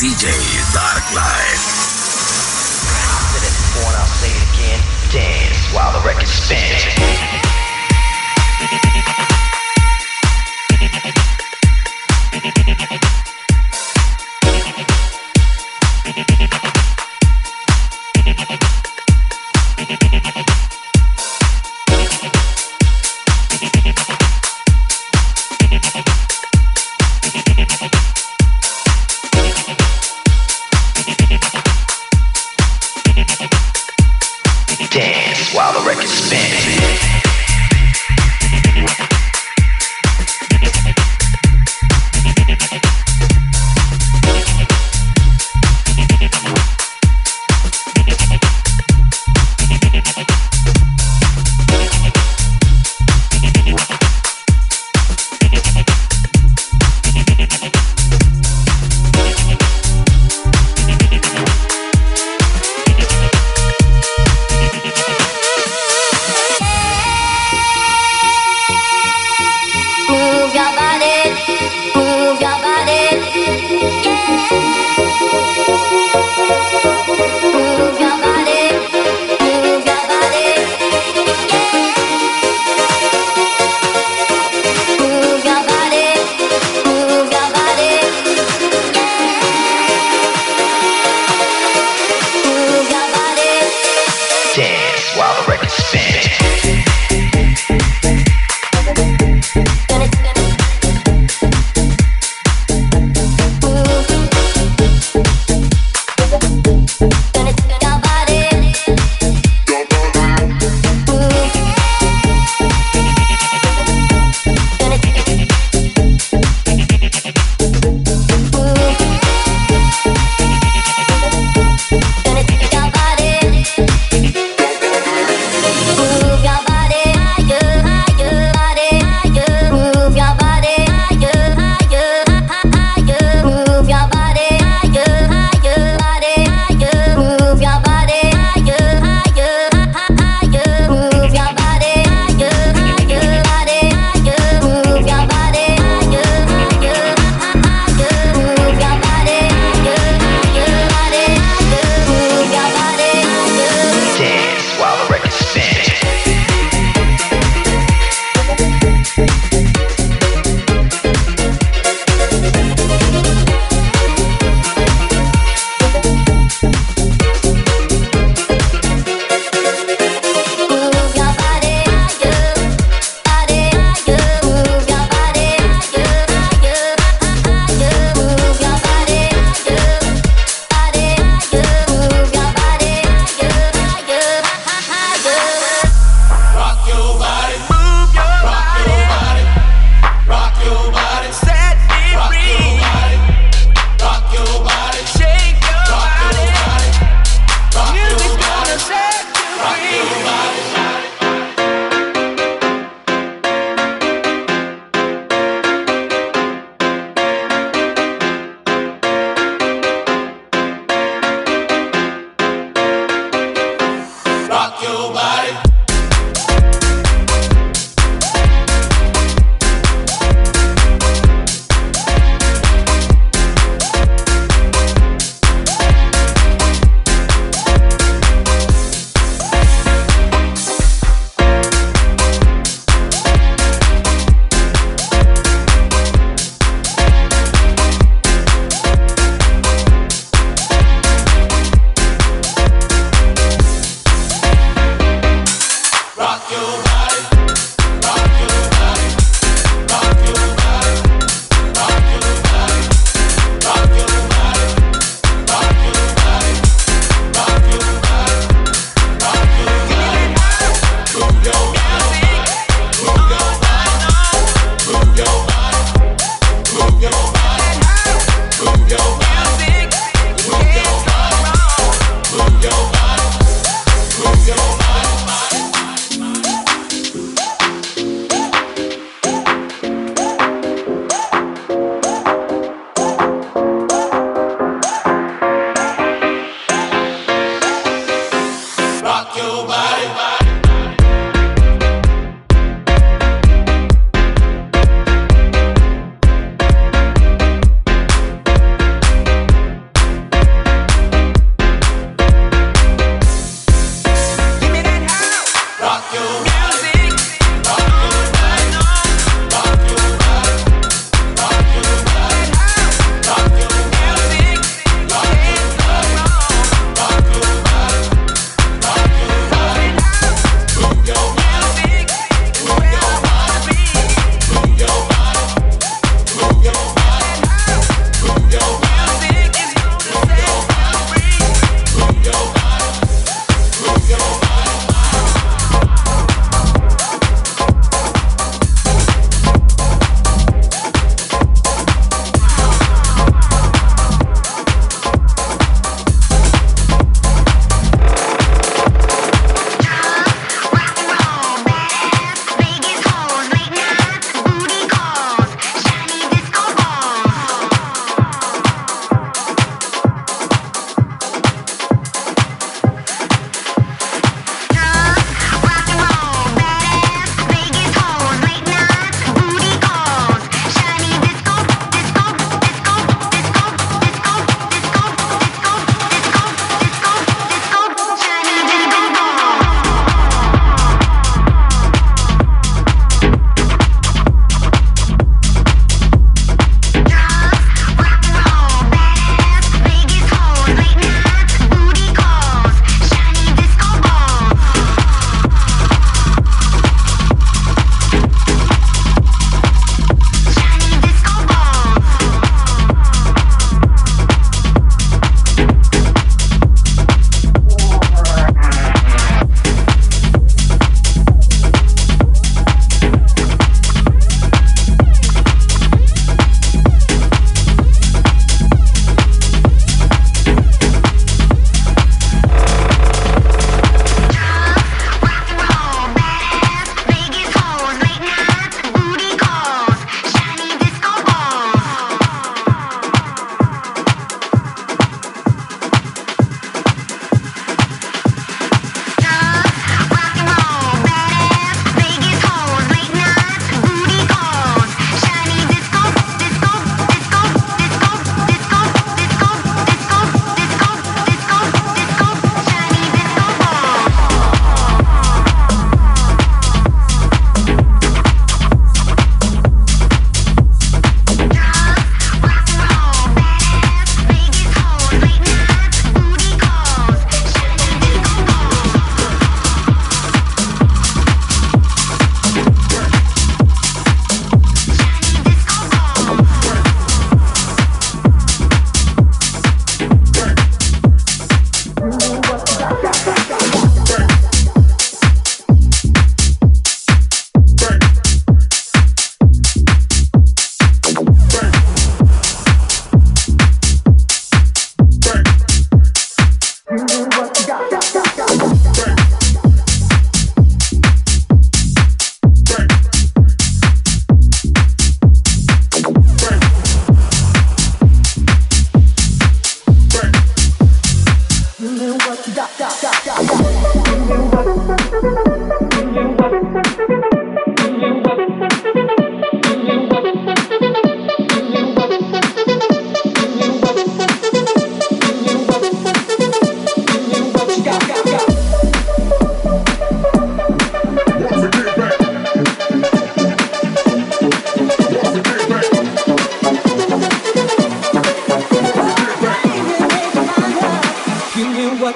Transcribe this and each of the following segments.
DJ Dark Life. Said it before and I'll say it again. Dance while the record spins.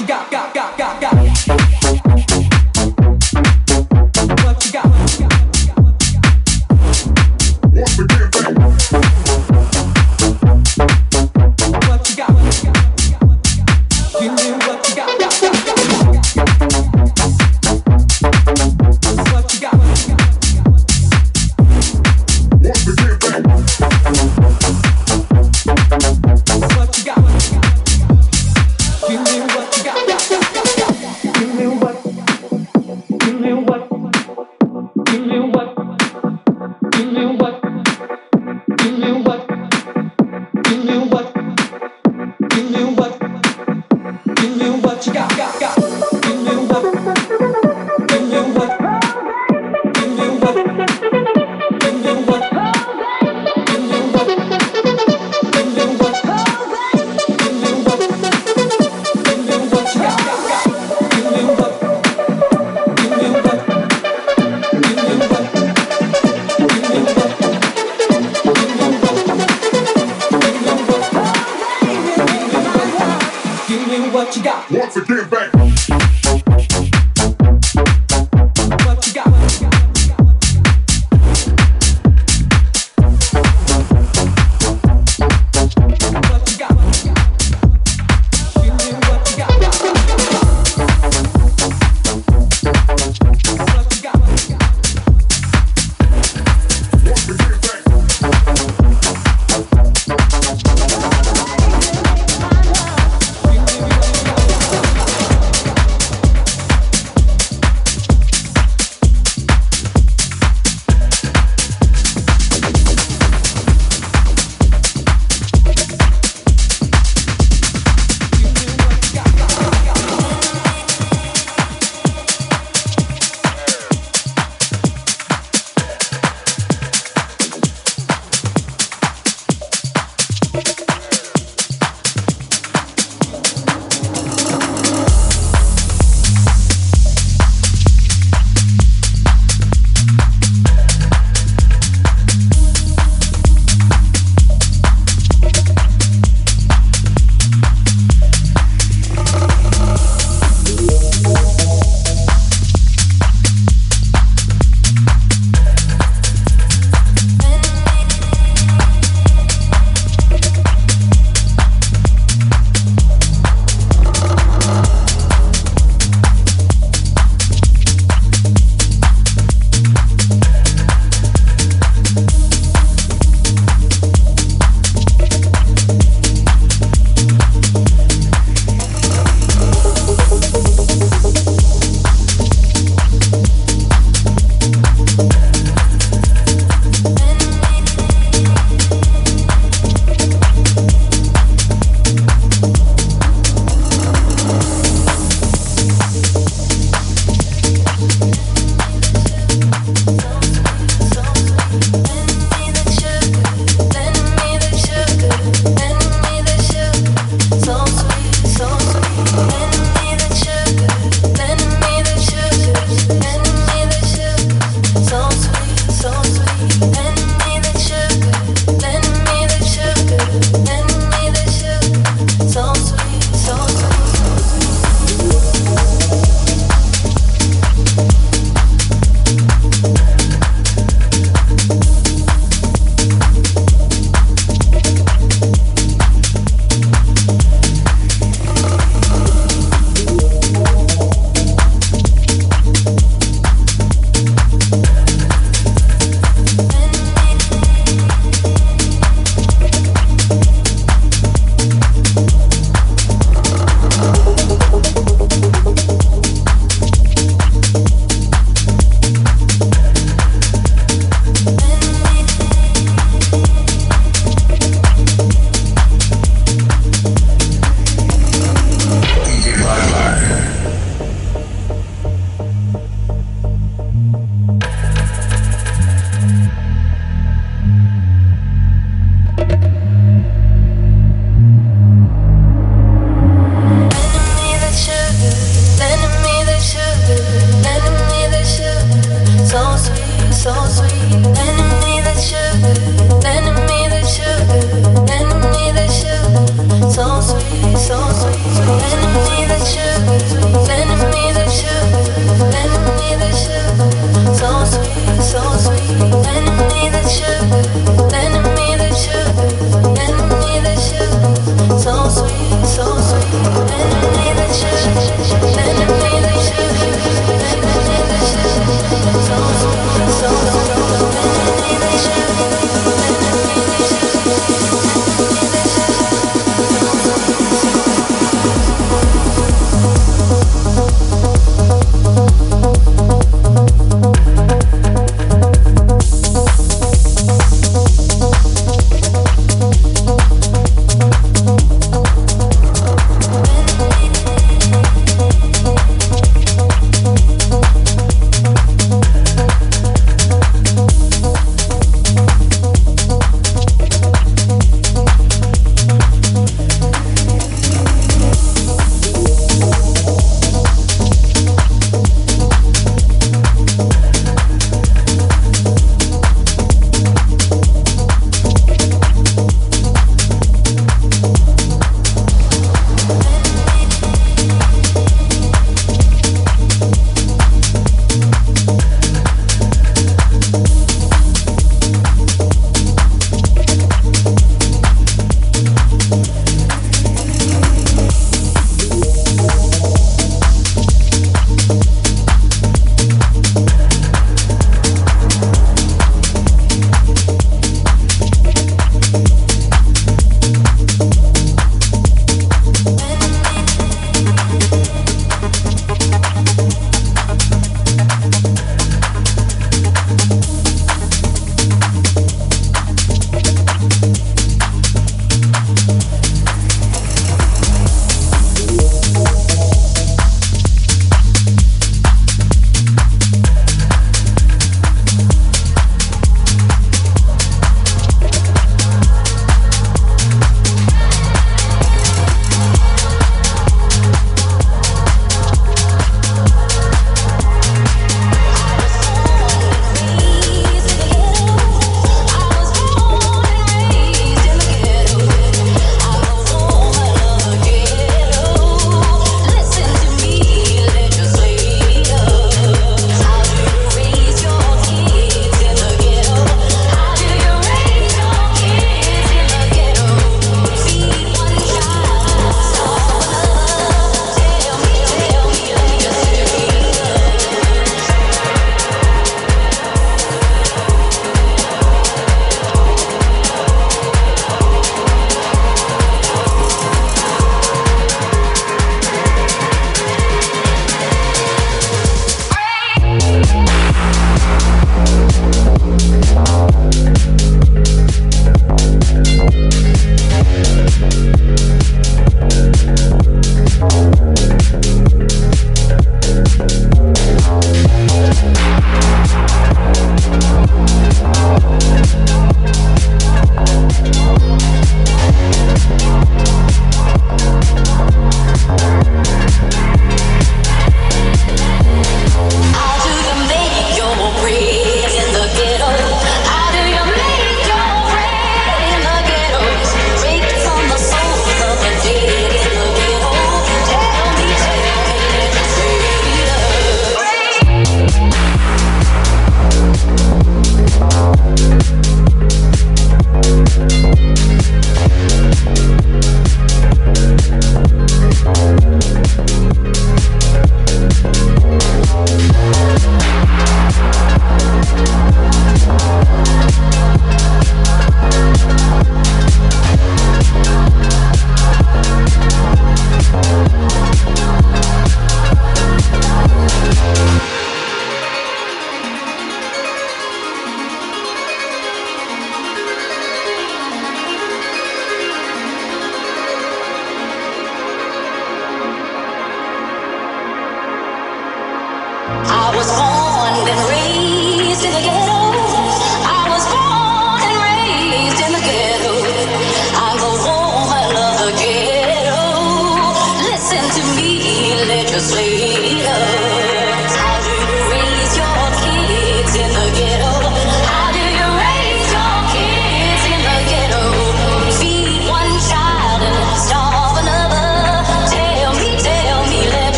you got, got, got, got.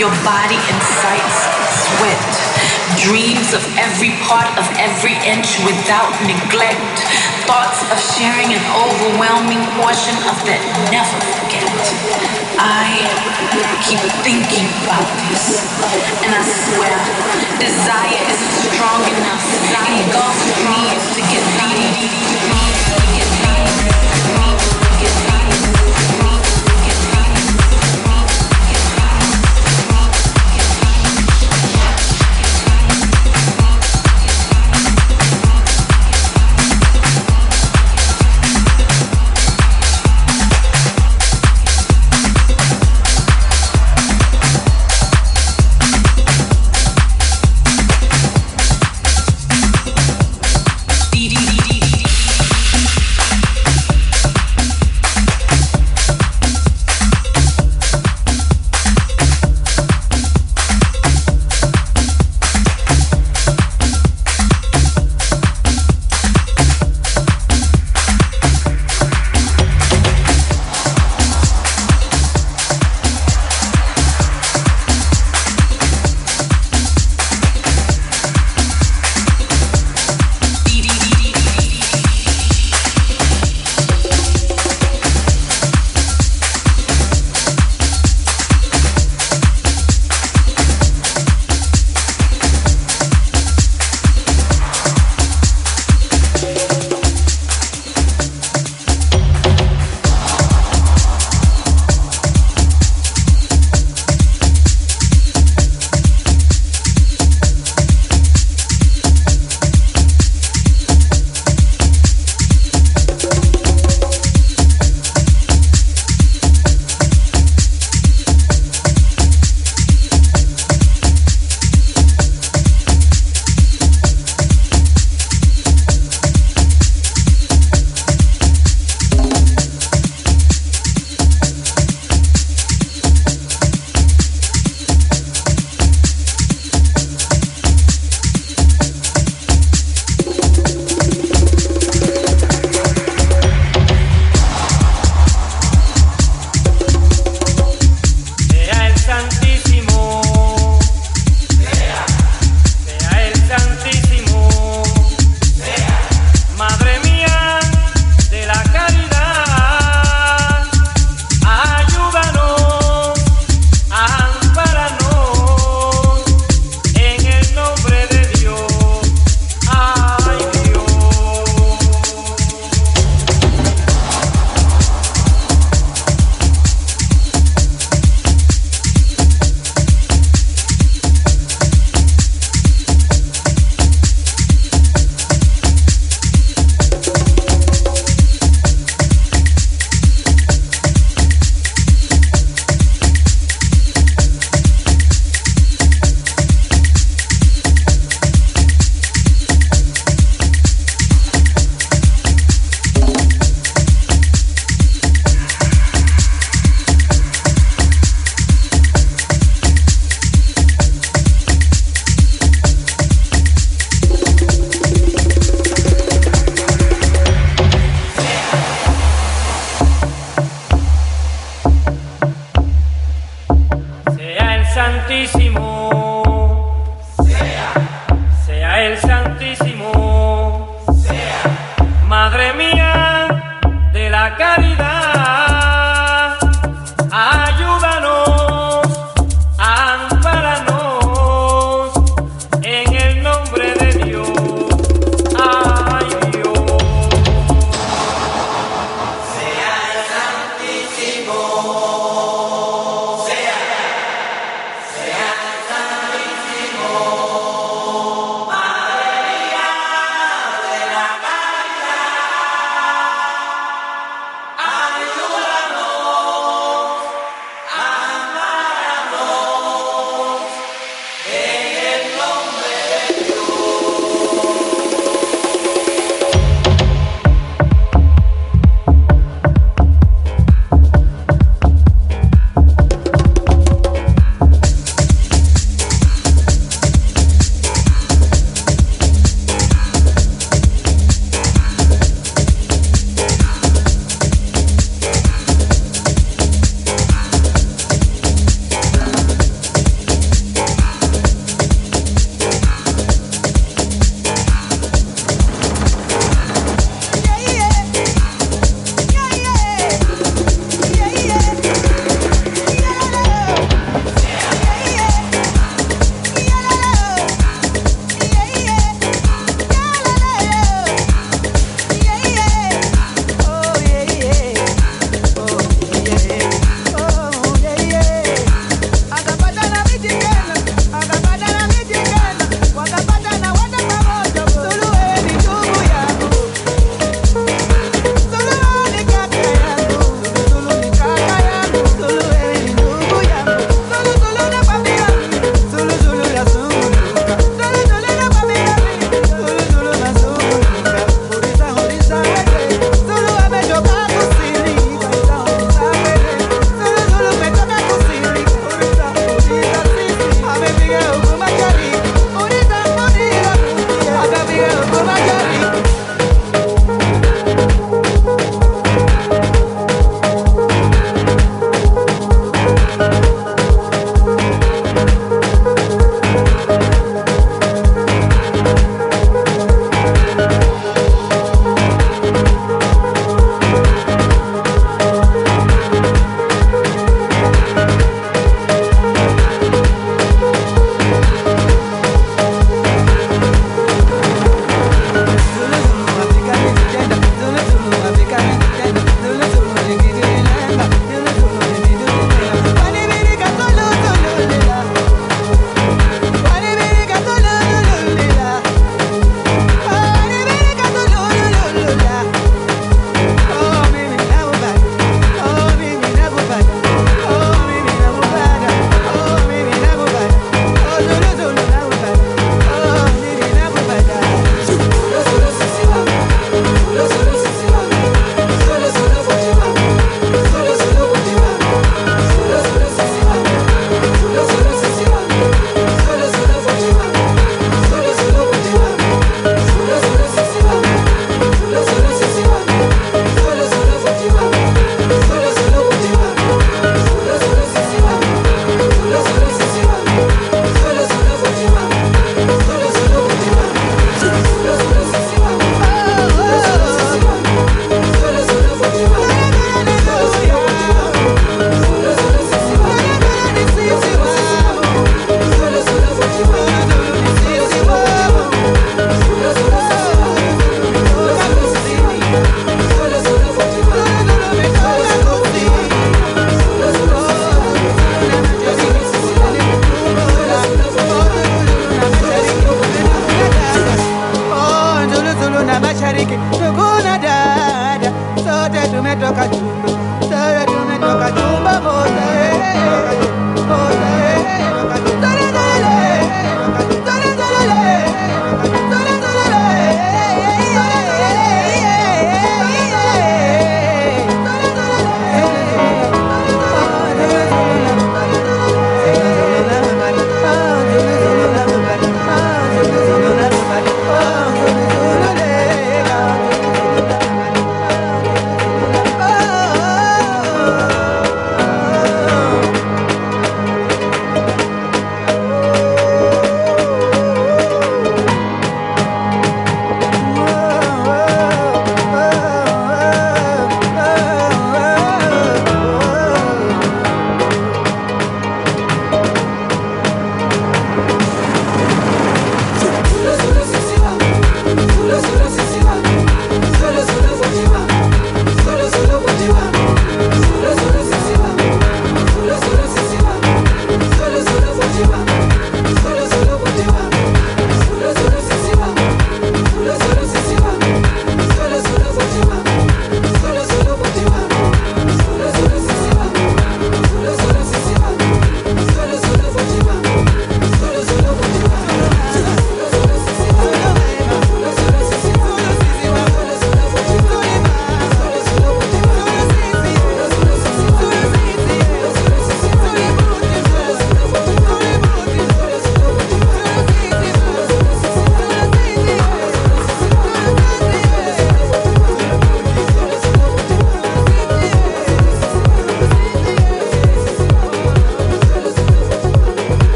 Your body incites sweat, dreams of every part of every inch without neglect, thoughts of sharing an overwhelming portion of that never forget. I keep thinking about this, and I swear, desire isn't strong enough. Desire me to get.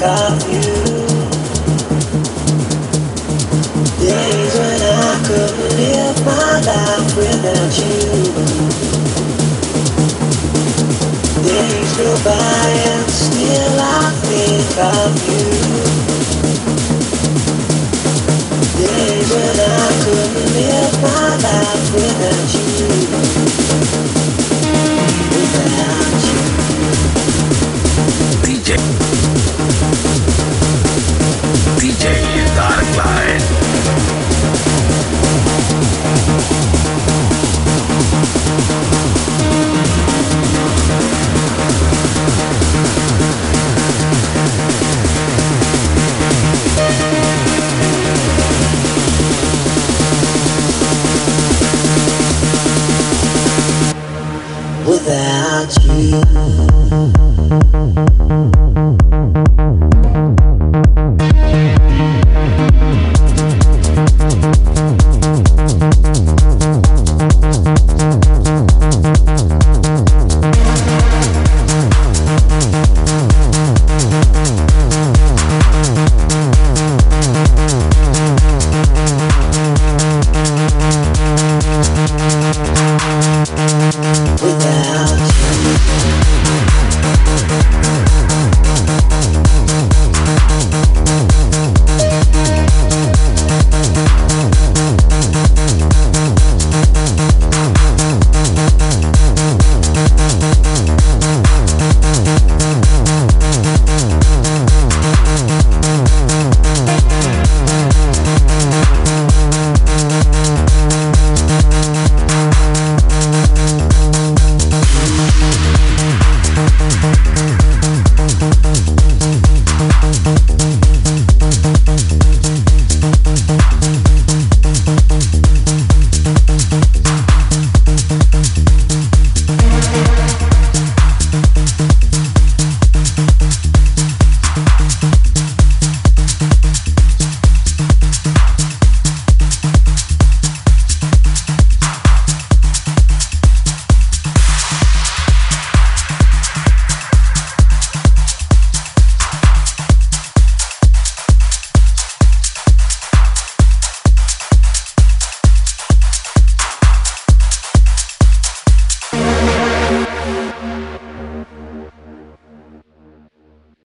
You. Days when I could live my life without you. Days go by and still I think of you. Days when I could live my life without you.